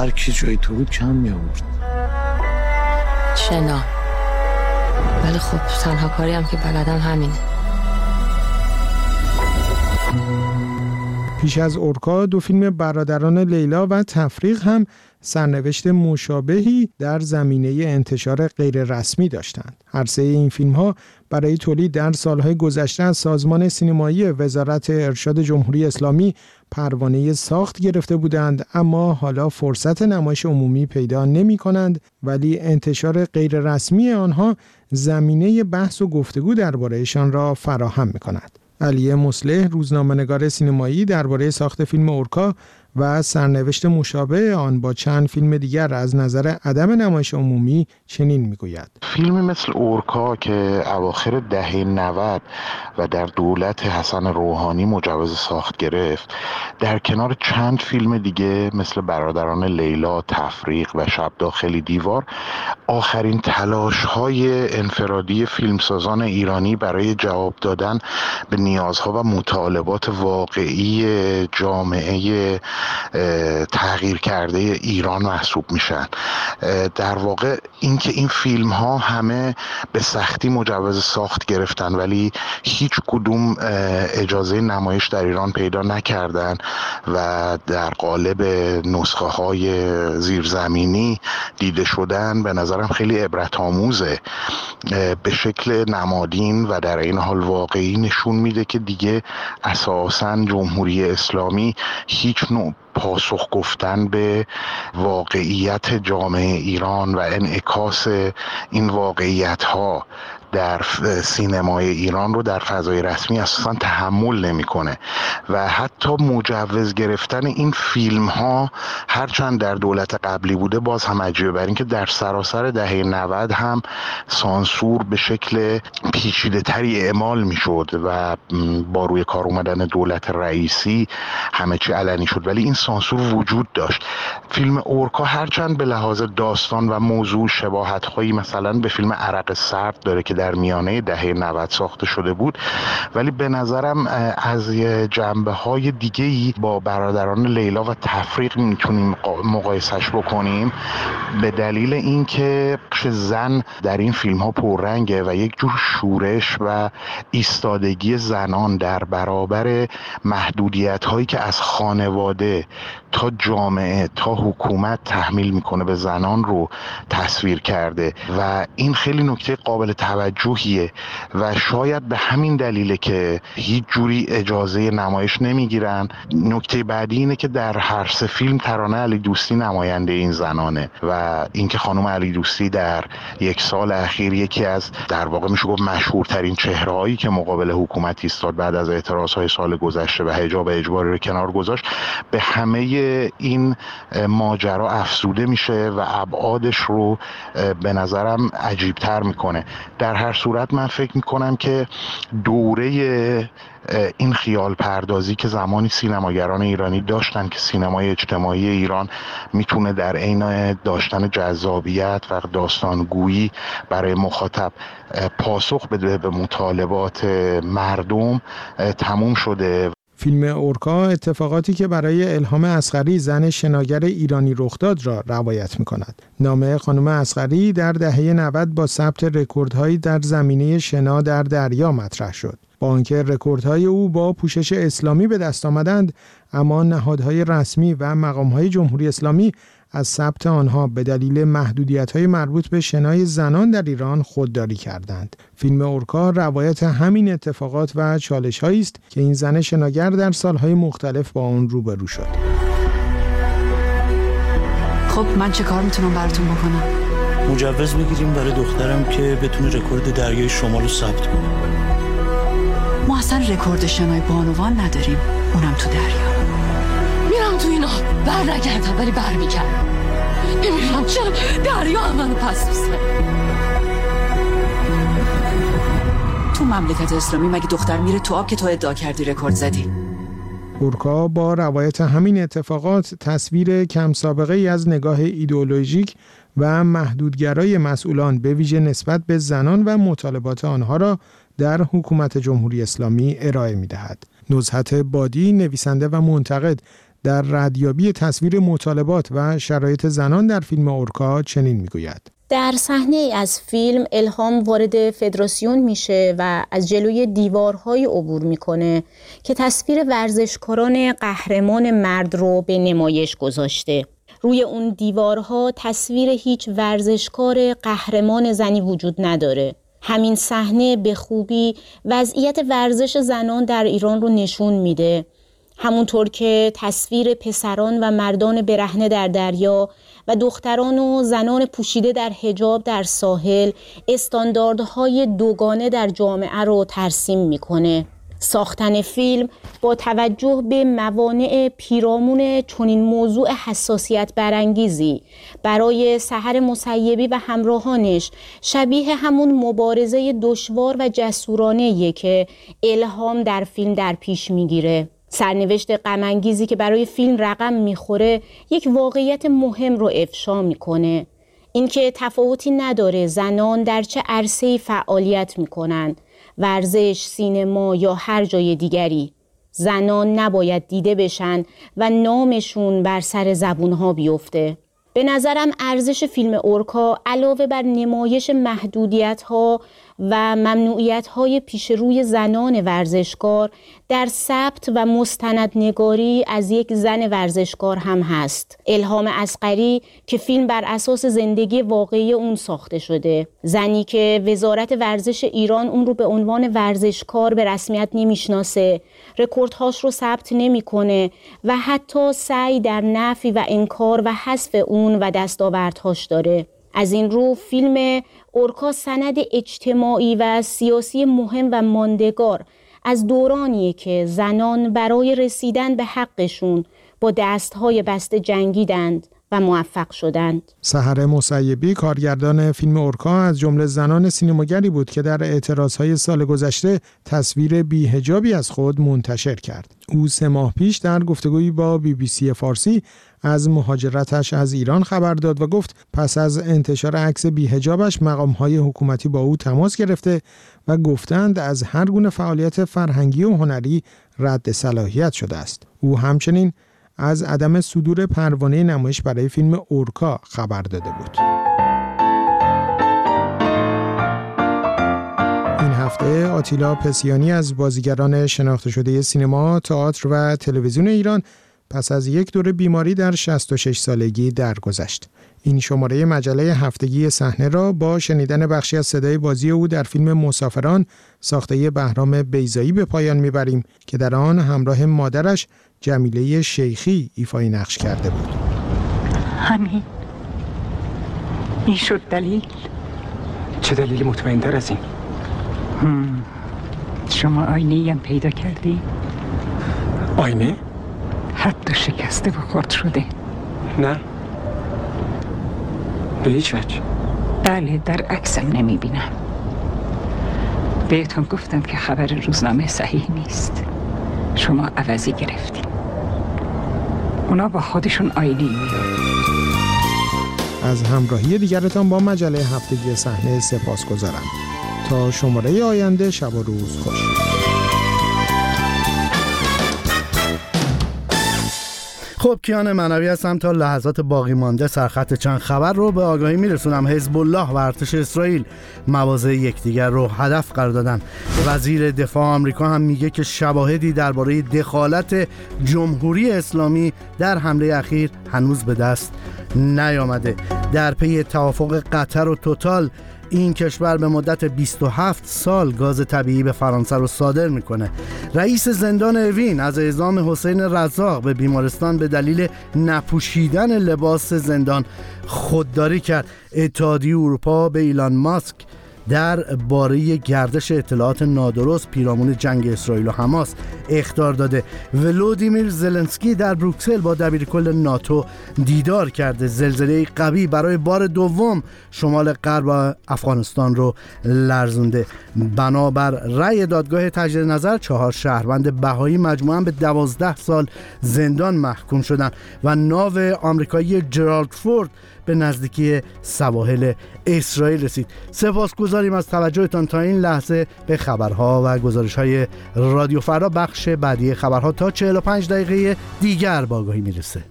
هر کی جایی تو بود کم می آورد. شنا. ولی خب تنها کاری هم که بلدم همینه. پیش از اورکا دو فیلم برادران لیلا و تفریق هم سرنوشت مشابهی در زمینه انتشار غیررسمی داشتند. هر سه این فیلم ها برای تولید در سالهای گذشته از سازمان سینمایی وزارت ارشاد جمهوری اسلامی پروانه ساخت گرفته بودند اما حالا فرصت نمایش عمومی پیدا نمی کنند ولی انتشار غیررسمی آنها زمینه بحث و گفتگو دربارهشان را فراهم می کند. علی مسلح روزنامه‌نگار سینمایی درباره ساخت فیلم اورکا و سرنوشت مشابه آن با چند فیلم دیگر از نظر عدم نمایش عمومی چنین می‌گوید. فیلمی مثل اورکا که اواخر دهه 90 و در دولت حسن روحانی مجوز ساخت گرفت در کنار چند فیلم دیگه مثل برادران لیلا تفریق و شب داخلی دیوار آخرین تلاش های انفرادی فیلمسازان ایرانی برای جواب دادن به نیازها و مطالبات واقعی جامعه تغییر کرده ایران محسوب میشن. در واقع اینکه این فیلم ها همه به سختی مجوز ساخت گرفتن ولی هیچ کدوم اجازه نمایش در ایران پیدا نکردن و در قالب نسخه های زیرزمینی دیده شدن به نظرم خیلی عبرت آموزه. به شکل نمادین و در این حال واقعی نشون میده که دیگه اساسا جمهوری اسلامی هیچ نوع پاسخ گفتن به واقعیت جامعه ایران و انعکاس این واقعیت ها در سینمای ایران رو در فضای رسمی اساسا تحمل نمی‌کنه و حتی مجوز گرفتن این فیلم ها هرچند در دولت قبلی بوده باز هم عجیبه. بر اینکه در سراسر دهه 90 هم سانسور به شکل پیچیده تری اعمال می‌شد و با روی کار اومدن دولت رئیسی همه چی علنی شد. ولی این سانسور وجود داشت. فیلم اورکا هرچند به لحاظ داستان و موضوع شباهت هایی مثلا به فیلم عرق سرد داره که در میانه دهه 90 ساخته شده بود. ولی به نظرم از جنبه های دیگه ای با برادران لیلا و تفریق می‌تونیم مقایسش بکنیم. به دلیل اینکه زن در این فیلم ها پررنگه و یک جور شورش و ایستادگی زنان در برابر محدودیت هایی که از خانواده تا جامعه تا حکومت تحمیل می‌کنه به زنان رو تصویر کرده و این خیلی نکته قابل توجهیه و شاید به همین دلیله که هیچ جوری اجازه نمایش نمی‌گیرن. نکته بعدی اینه که در هر سه فیلم ترانه علی دوستی نماینده این زنانه و اینکه خانم علی دوستی در یک سال اخیر یکی از در واقع میشه گفت مشهورترین چهرهایی که مقابل حکومت ایستاد بعد از اعتراض های سال گذشته و حجاب اجباری رو کنار گذاشت به همه این ماجرا افزوده میشه و ابعادش رو به نظرم عجیبتر می‌کنه. در هر صورت من فکر می‌کنم که دوره این خیال پردازی که زمانی سینماگران ایرانی داشتن که سینمای اجتماعی ایران می‌تونه در عین داشتن جذابیت و داستانگویی برای مخاطب پاسخ بده به مطالبات مردم تموم شده. فیلم اورکا اتفاقاتی که برای الهام اصغری زن شناگر ایرانی رخ داد را روایت می کند. نام خانم اصغری در دهه 90 با ثبت رکوردهایی در زمینه شنا در دریا مطرح شد. با آنکه رکوردهای او با پوشش اسلامی به دست آمدند اما نهادهای رسمی و مقامهای جمهوری اسلامی از ثبت آنها به دلیل محدودیت های مربوط به شنای زنان در ایران خودداری کردند. فیلم اورکا روایت همین اتفاقات و چالش است که این زن شناگر در سالهای مختلف با آن روبرو شد. خب من چه کار می‌تونم براتون بکنم؟ مجوز بگیریم برای دخترم که بتونه رکورد دریای شمال رو ثبت کنه. ما اصلا رکورد شنای بانوان نداریم. اونم تو دریا. میرم تو اینا. بر نگردم ولی بر میگردم نمی‌دونم چرا دریا هم منو پس میزنه تو مملکت اسلامی مگه دختر میره تو آب که تو ادعا کردی رکورد زدی؟ اورکا با روایت همین اتفاقات تصویر کم سابقه ای از نگاه ایدئولوژیک و محدودگرای مسئولان به ویژه نسبت به زنان و مطالبات آنها را در حکومت جمهوری اسلامی ارائه می دهد. نزهت بادی نویسنده و منتقد در ردیابی تصویر مطالبات و شرایط زنان در فیلم اورکا چنین می‌گوید در صحنه از فیلم الهام وارد فدراسیون میشه و از جلوی دیوارهای عبور می‌کنه که تصویر ورزشکاران قهرمان مرد رو به نمایش گذاشته. روی اون دیوارها تصویر هیچ ورزشکار قهرمان زنی وجود نداره. همین صحنه به خوبی وضعیت ورزش زنان در ایران رو نشون میده. همونطور که تصویر پسران و مردان برهنه در دریا و دختران و زنان پوشیده در حجاب در ساحل استانداردهای دوگانه در جامعه رو ترسیم می‌کنه. ساختن فیلم با توجه به موانع پیرامون چنین موضوع حساسیت برانگیزی. برای سحر مسیبی و همراهانش شبیه همون مبارزه دشوار و جسورانه که الهام در فیلم در پیش می‌گیره. سرنوشت غمانگیزی که برای فیلم رقم می‌خوره یک واقعیت مهم رو افشا می‌کنه. اینکه تفاوتی نداره زنان در چه عرصه‌ای فعالیت می‌کنند. ورزش، سینما یا هر جای دیگری. زنان نباید دیده بشن و نامشون بر سر زبونها بیفته. به نظرم ارزش فیلم اورکا علاوه بر نمایش محدودیت ها و ممنوعیت های پیش روی زنان ورزشکار در ثبت و مستندنگاری از یک زن ورزشکار هم هست. الهام اسقری که فیلم بر اساس زندگی واقعی اون ساخته شده. زنی که وزارت ورزش ایران اون رو به عنوان ورزشکار به رسمیت نمی‌شناسه رکوردهاش رو ثبت نمی‌کنه و حتی سعی در نفی و انکار و حذف اون و دستاوردهاش داره. از این رو فیلم اورکا سند اجتماعی و سیاسی مهم و ماندگار از دورانیه که زنان برای رسیدن به حقشون با دستهای بسته جنگیدند و موفق شدند. سحر مسیبی کارگردان فیلم اورکا از جمله زنان سینماگری بود که در اعتراضهای سال گذشته تصویر بی‌حجابی از خود منتشر کرد. او سه ماه پیش در گفتگویی با بی بی سی فارسی از مهاجرتش از ایران خبر داد و گفت پس از انتشار عکس بیهجابش مقامهای حکومتی با او تماس گرفته و گفتند از هر گونه فعالیت فرهنگی و هنری رد صلاحیت شده است. او همچنین از عدم صدور پروانه نمایش برای فیلم اورکا خبر داده بود. این هفته آتیلا پسیانی از بازیگران شناخته شده سینما، تئاتر و تلویزیون ایران پس از یک دور بیماری در 66 سالگی درگذشت. این شماره مجله هفتگی صحنه را با شنیدن بخشی از صدای بازی او در فیلم مسافران ساخته بهرام بیزایی به پایان می‌بریم که در آن همراه مادرش جمیله شیخی ایفای نقش کرده بود همین این شد دلیل چه دلیلی مطمئن تر از این شما آینه هم پیدا کردی؟ آینه؟ حتی شکسته و خورد شده. نه. به هیچ وجه. بله در عکسم نمی بینم بهتون گفتم که خبر روزنامه صحیح نیست. شما عوضی گرفتی اونا با خودشون آیدی از همراهی دیگرتان با مجله هفتگی صحنه سپاس گذارم تا شماره آینده شب و روز خوش. خب کیان منوی هستم تا لحظات باقی مانده سرخط چند خبر رو به آگاهی میرسونم. حزب الله و ارتش اسرائیل مواضع یکدیگر رو هدف قرار دادن. وزیر دفاع آمریکا هم میگه که شواهدی درباره دخالت جمهوری اسلامی در حمله اخیر هنوز به دست نیامده. در پی توافق قطر و توتال این کشور به مدت 27 سال گاز طبیعی به فرانسه رو صادر می‌کنه. رئیس زندان اوین از اعزام حسین رزاق به بیمارستان به دلیل نپوشیدن لباس زندان خودداری کرد. اتحادیه اروپا به ایلان ماسک در باره گردش اطلاعات نادرست پیرامون جنگ اسرائیل و حماس اختار داده. ولودیمیر زلنسکی در بروکسل با دبیرکل ناتو دیدار کرده. زلزله قوی برای بار دوم شمال غرب افغانستان رو لرزونده. بنابر رأی دادگاه تجدید نظر چهار شهروند بهایی مجموعا به دوازده سال زندان محکوم شدند و ناو آمریکایی جرالد فورد به نزدیکی سواحل اسرائیل رسید. سپاسگزارم می‌گذاریم از توجهتان تا این لحظه به خبرها و گزارش های رادیو فردا بخش بعدی خبرها تا 45 دقیقه دیگر با آگاهی می‌رسه.